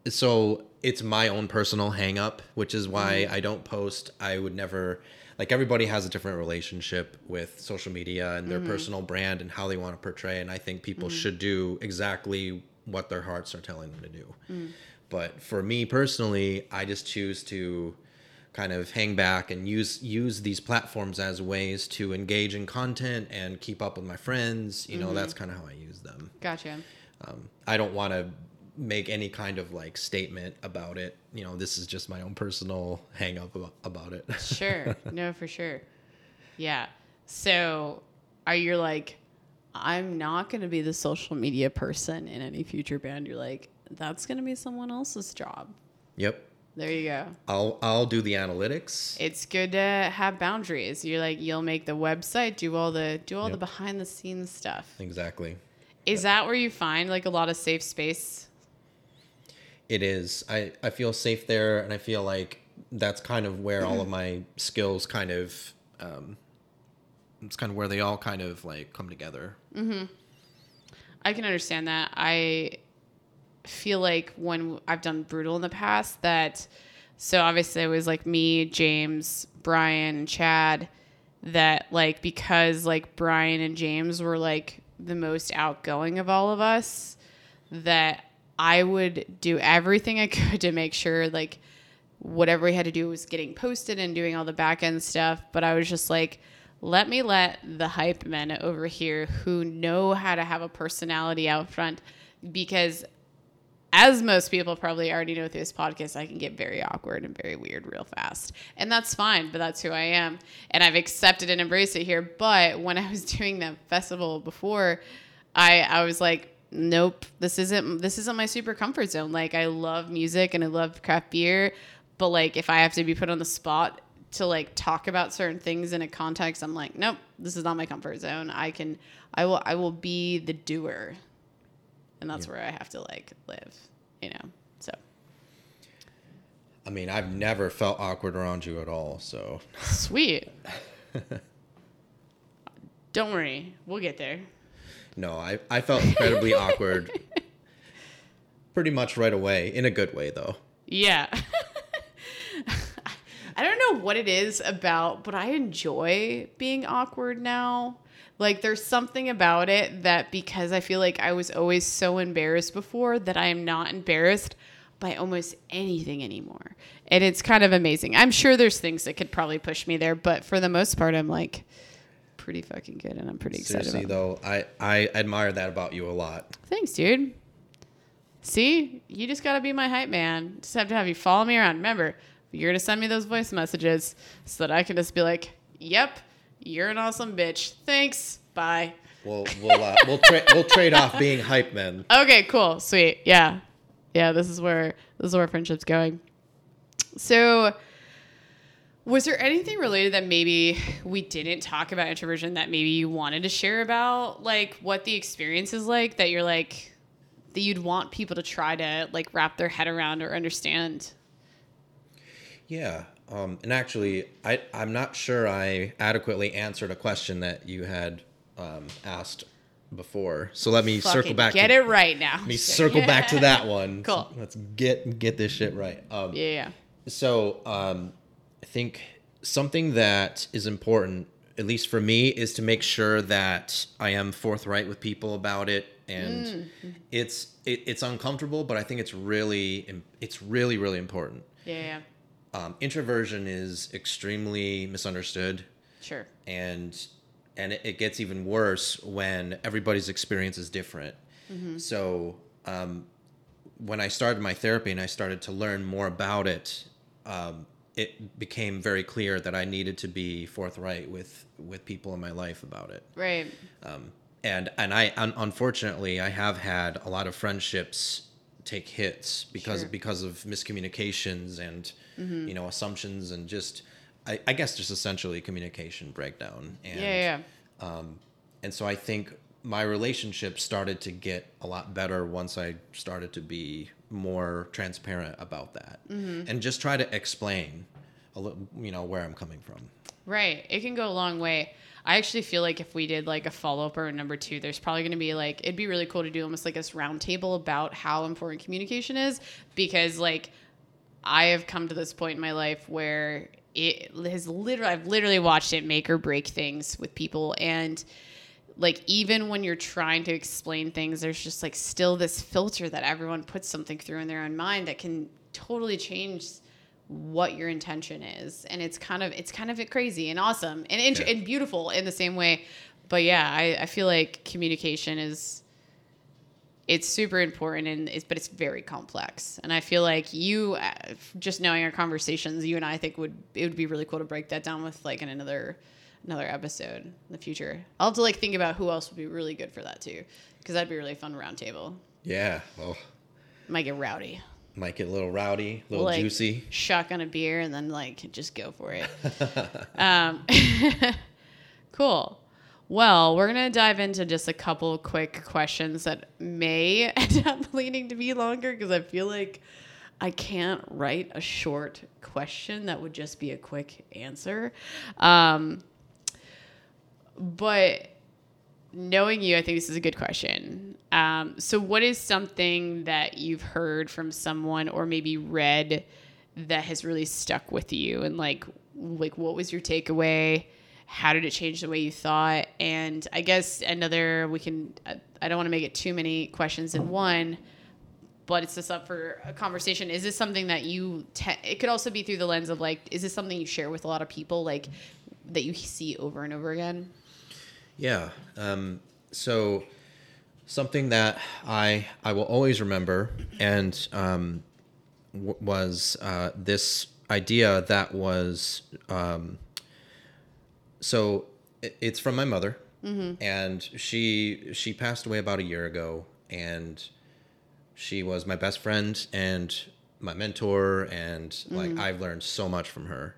so it's my own personal hang up, which is why mm-hmm. I don't post. I would never like everybody has a different relationship with social media and their mm-hmm. personal brand and how they want to portray. And I think people mm-hmm. should do exactly what their hearts are telling them to do. Mm. But for me personally, I just choose to kind of hang back and use use these platforms as ways to engage in content and keep up with my friends. You know, that's mm-hmm. kind of how I use them. Gotcha. Um, I don't want to make any kind of like statement about it. You know, this is just my own personal hang up about, it. Sure. no, for sure. Yeah. So are you like, I'm not going to be the social media person in any future band? You're like, that's going to be someone else's job. yep. There you go. I'll I'll do the analytics. It's good to have boundaries. You're like, you'll make the website, do all the do all the behind the scenes stuff. Exactly. Is that where you find like a lot of safe space? It is. I, I feel safe there, and I feel like that's kind of where all of my skills kind of, um, it's kind of where they all kind of like come together. I can understand that. I feel like when I've done brutal in the past, that so obviously it was like me, James, Brian, Chad, that like because like Brian and James were like the most outgoing of all of us that I would do everything I could to make sure like whatever we had to do was getting posted and doing all the back end stuff. But I was just like, let me let the hype men over here who know how to have a personality out front because as most people probably already know through this podcast, I can get very awkward and very weird real fast. And that's fine, but that's who I am. And I've accepted and embraced it here. But when I was doing that festival before, I, I was like, nope, this isn't this isn't my super comfort zone. Like I love music and I love craft beer, but like if I have to be put on the spot to like talk about certain things in a context, I'm like, nope, this is not my comfort zone. I can I will I will be the doer. And that's yeah. where I have to like live, you know. So I mean, I've never felt awkward around you at all, so sweet. Don't worry, we'll get there. No, I, I felt incredibly awkward pretty much right away, in a good way, though. Yeah. I don't know what it is about, but I enjoy being awkward now. Like, there's something about it that because I feel like I was always so embarrassed before, that I am not embarrassed by almost anything anymore. And it's kind of amazing. I'm sure there's things that could probably push me there, but for the most part, I'm like, pretty fucking good, and I'm pretty excited. Seriously, though, I I admire that about you a lot. Thanks, dude. See, you just gotta be my hype man. Just have to have you follow me around. Remember, you're gonna send me those voice messages so that I can just be like, "Yep, you're an awesome bitch. Thanks. Bye." We'll we'll uh, we'll, tra- we'll trade off being hype men. Okay, cool, sweet, yeah, yeah. This is where this is where friendship's going. So was there anything related that maybe we didn't talk about introversion that maybe you wanted to share about, like what the experience is like that you're like that you'd want people to try to like wrap their head around or understand? Yeah, um, and actually, I I'm not sure I adequately answered a question that you had um, asked before. So let me Fucking circle back. Get to, it right now. Let me circle back to that one. Cool. So let's get get this shit right. Um, yeah, yeah. So um, I think something that is important, at least for me, is to make sure that I am forthright with people about it. And mm. it's it, it's uncomfortable, but I think it's really it's really really important. Yeah. Um, introversion is extremely misunderstood. Sure. And and it, it gets even worse when everybody's experience is different. Mm-hmm. So um, when I started my therapy and I started to learn more about it, um, it became very clear that I needed to be forthright with with people in my life about it. Right. Um, and and I un- unfortunately I have had a lot of friendships take hits because sure. because of miscommunications and mm-hmm. you know assumptions and just I, I, guess just essentially communication breakdown. And, yeah. Yeah. Um, and so I think my relationship started to get a lot better once I started to be more transparent about that mm-hmm. and just try to explain a little, you know, where I'm coming from. Right. It can go a long way. I actually feel like if we did like a follow up or a number two, there's probably going to be like, it'd be really cool to do almost like this roundtable about how important communication is because like I have come to this point in my life where it has literally, I've literally watched it make or break things with people. And, like even when you're trying to explain things there's just like still this filter that everyone puts something through in their own mind that can totally change what your intention is. And it's kind of it's kind of crazy and awesome and int- yeah. and beautiful in the same way. But yeah I, I feel like communication is it's super important and it's but it's very complex. And i feel like you uh, just knowing our conversations you and i think would it would be really cool to break that down with like in another another episode in the future. I'll have to like think about who else would be really good for that too, because that'd be really fun roundtable. Yeah. Well, might get rowdy. Might get a little rowdy, a little like, juicy. Shotgun a beer and then like just go for it. um, cool. Well, we're gonna dive into just a couple quick questions that may end up leading to be longer because I feel like I can't write a short question that would just be a quick answer. Um, but knowing you, I think this is a good question. Um, so, what is something that you've heard from someone or maybe read that has really stuck with you? And like, like what was your takeaway? how did it change the way you thought? And I guess another we can. I, don't want to make it too many questions in one, but it's just up for a conversation. Is this something that you? Te- it could also be through the lens of like, is this something you share with a lot of people, like that you see over and over again? Yeah. Um, so something that I I will always remember and um, w- was uh, this idea that was um, so it- it's from my mother and she she passed away about a year ago and she was my best friend and my mentor and like I've learned so much from her.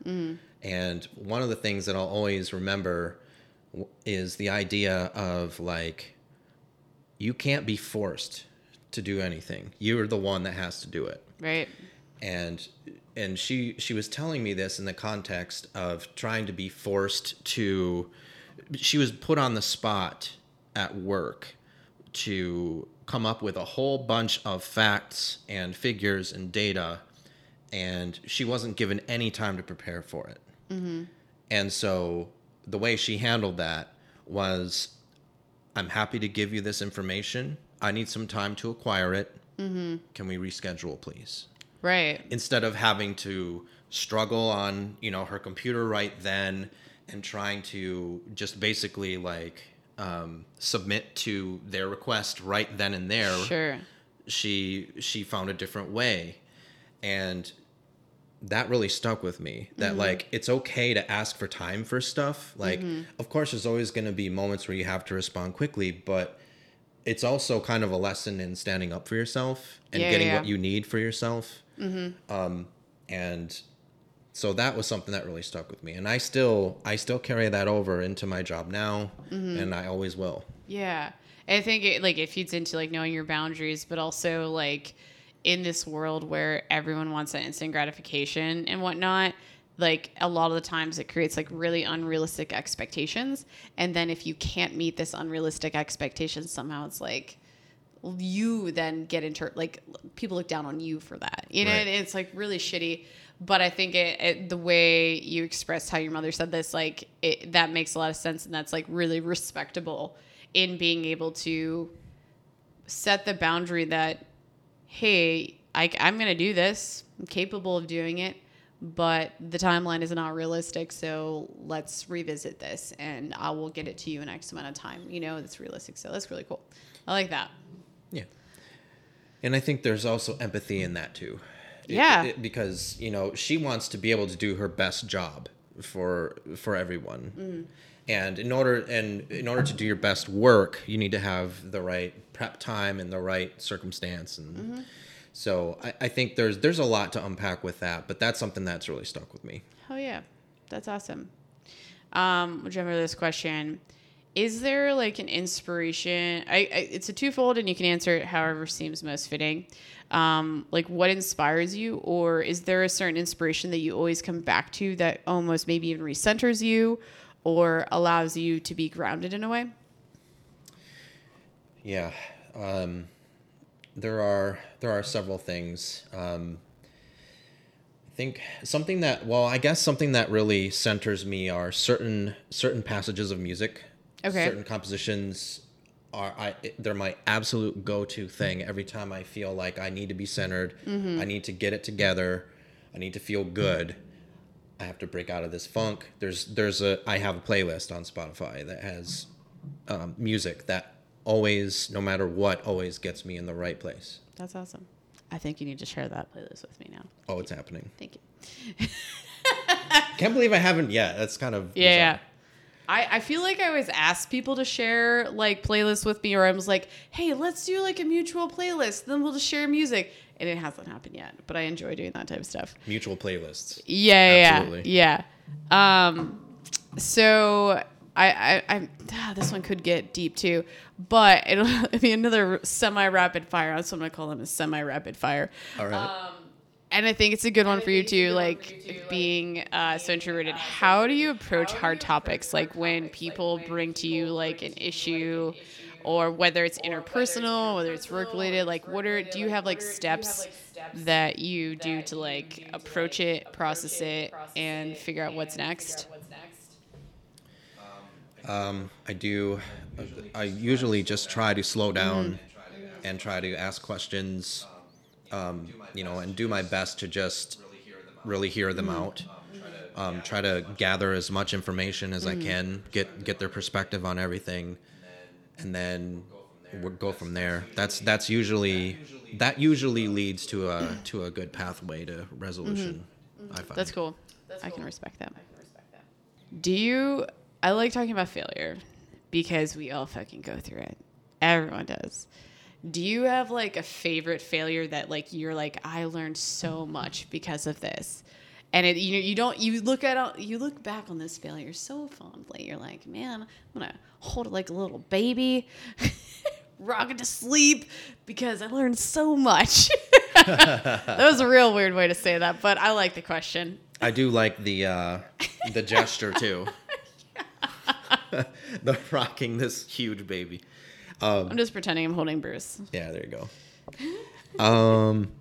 And one of the things that I'll always remember is the idea of like you can't be forced to do anything. You're the one that has to do it. Right. And and she she was telling me this in the context of trying to be forced to she was put on the spot at work to come up with a whole bunch of facts and figures and data and she wasn't given any time to prepare for it mm-hmm. and so the way she handled that was i'm happy to give you this information. I need some time to acquire it. Can we reschedule please? Right. instead of having to struggle on you know her computer right then and trying to just basically like um, submit to their request right then and there Sure. she she found a different way. And that really stuck with me that mm-hmm. like it's okay to ask for time for stuff. Like mm-hmm. of course there's always going to be moments where you have to respond quickly but it's also kind of a lesson in standing up for yourself and Yeah, getting yeah, what you need for yourself. Mm-hmm. Um, and so that was something that really stuck with me and i still i still carry that over into my job now and i always will. Yeah. I think it like it feeds into like knowing your boundaries, but also like in this world where everyone wants that instant gratification and whatnot, like a lot of the times it creates like really unrealistic expectations. And then if you can't meet this unrealistic expectation, somehow it's like you then get inter like people look down on you for that. You know, Right. it's like really shitty. But I think it, it the way you expressed how your mother said this, like it, that makes a lot of sense, and that's like really respectable in being able to set the boundary that, hey, I, I'm gonna do this. I'm capable of doing it, but the timeline is not realistic. So let's revisit this, and I will get it to you in X amount of time. You know, it's realistic. So that's really cool. I like that. Yeah. And I think there's also empathy in that too. Yeah. it- because, you know, she wants to be able to do her best job for for everyone. Mm-hmm. And in order and in order to do your best work, you need to have the right prep time and the right circumstance and so I, I think there's there's a lot to unpack with that, but that's something that's really stuck with me. Oh yeah, that's awesome. Um, we'll jump this question. Is there like an inspiration? I, I it's a twofold, and you can answer it however seems most fitting. Um, like what inspires you, or is there a certain inspiration that you always come back to that almost maybe even recenters you, or allows you to be grounded in a way? Yeah, um, there are there are several things. Um, I think something that well, I guess something that really centers me are certain certain passages of music. Okay. Certain compositions are I they're my absolute go to thing every time I feel like I need to be centered. I need to get it together. I need to feel good. I have to break out of this funk. There's there's a I have a playlist on Spotify that has um, music that always, no matter what, always gets me in the right place. That's awesome. I think you need to share that playlist with me now. Oh, it's happening. Thank you. Can't believe I haven't yet. That's kind of Yeah, yeah. I, I feel like I always ask people to share like playlists with me, or I was like, hey, let's do like a mutual playlist. Then we'll just share music. And it hasn't happened yet, but I enjoy doing that type of stuff. Mutual playlists. Yeah, Absolutely. yeah, yeah. Um, so I, I, I ah, this one could get deep too, but it'll be another semi-rapid fire. That's what I'm gonna call them, a semi-rapid fire. All right. Um, and I think it's a good one for you too, like being uh, so introverted. How do you approach hard topics, like when people bring to you like an issue, or whether it's interpersonal, whether it's work related? Like, what are do you have like steps that you do to like approach it, process it, and figure out what's next? Um, I do. I usually just try to slow down and try to ask questions. Um, you know, and do my best to just really hear them out. Mm-hmm. Um, try to um, gather as much information as I mm-hmm. can, get get their perspective on everything, and then we'll go from there. That's that's usually that usually leads to a mm-hmm. to a good pathway to resolution. I find. That's cool. I can respect that. Do you? I like talking about failure because we all fucking go through it. Everyone does. Do you have like a favorite failure that like you're like I learned so much because of this, and it you know you don't you look at all, you look back on this failure so fondly. You're like, man, I'm gonna hold it like a little baby, rock it to sleep because I learned so much. that was a real weird way to say that, but I like the question. I do like the uh, the gesture too. the rocking this huge baby. I'm just pretending I'm holding Bruce. Yeah, there you go. Um,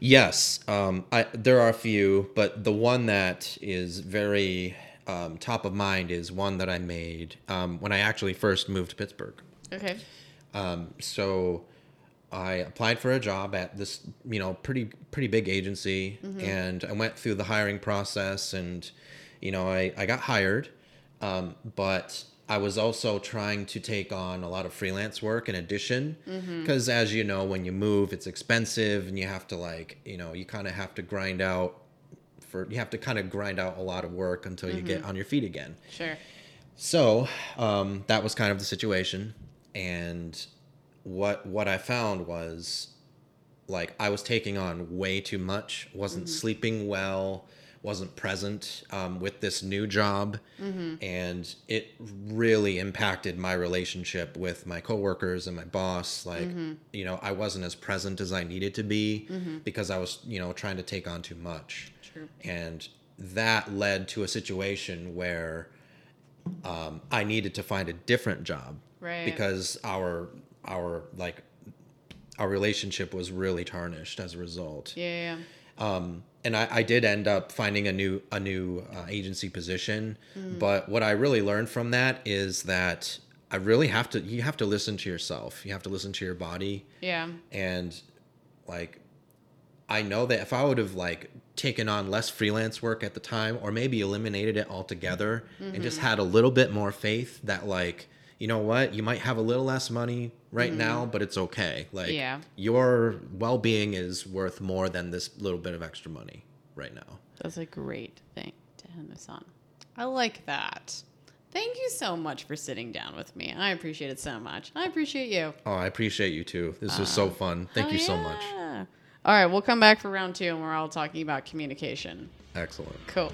yes, um, I, there are a few, but the one that is very um, top of mind is one that I made um, when I actually first moved to Pittsburgh. Okay. Um, so I applied for a job at this, you know, pretty pretty big agency, and I went through the hiring process, and you know, I I got hired, um, but I was also trying to take on a lot of freelance work in addition, mm-hmm. because as you know, when you move, it's expensive, and you have to like, you know, you kind of have to grind out. For, you have to kind of grind out a lot of work until you get mm-hmm. on your feet again. Sure. So um, that was kind of the situation, and what what I found was like I was taking on way too much. wasn't mm-hmm. sleeping well. Wasn't present um, with this new job, and it really impacted my relationship with my coworkers and my boss. Like you know, I wasn't as present as I needed to be because I was you know trying to take on too much, True. and that led to a situation where um, I needed to find a different job Right. because our our like our relationship was really tarnished as a result. Yeah. yeah. Um, and I, I did end up finding a new a new uh, agency position, Mm. but what I really learned from that is that I really have to you have to listen to yourself. You have to listen to your body Yeah. and like I know that if I would have like taken on less freelance work at the time or maybe eliminated it altogether and just Mm-hmm. had a little bit more faith that like you know what you might have a little less money right mm-hmm. now but it's okay like. Yeah. your well-being is worth more than this little bit of extra money right now That's a great thing to end this on. I like that. Thank you so much for sitting down with me. I appreciate it so much. I appreciate you. oh i appreciate you too this was so ah, fun thank you so much yeah. All right, we'll come back for round two and we're all talking about communication. excellent Cool.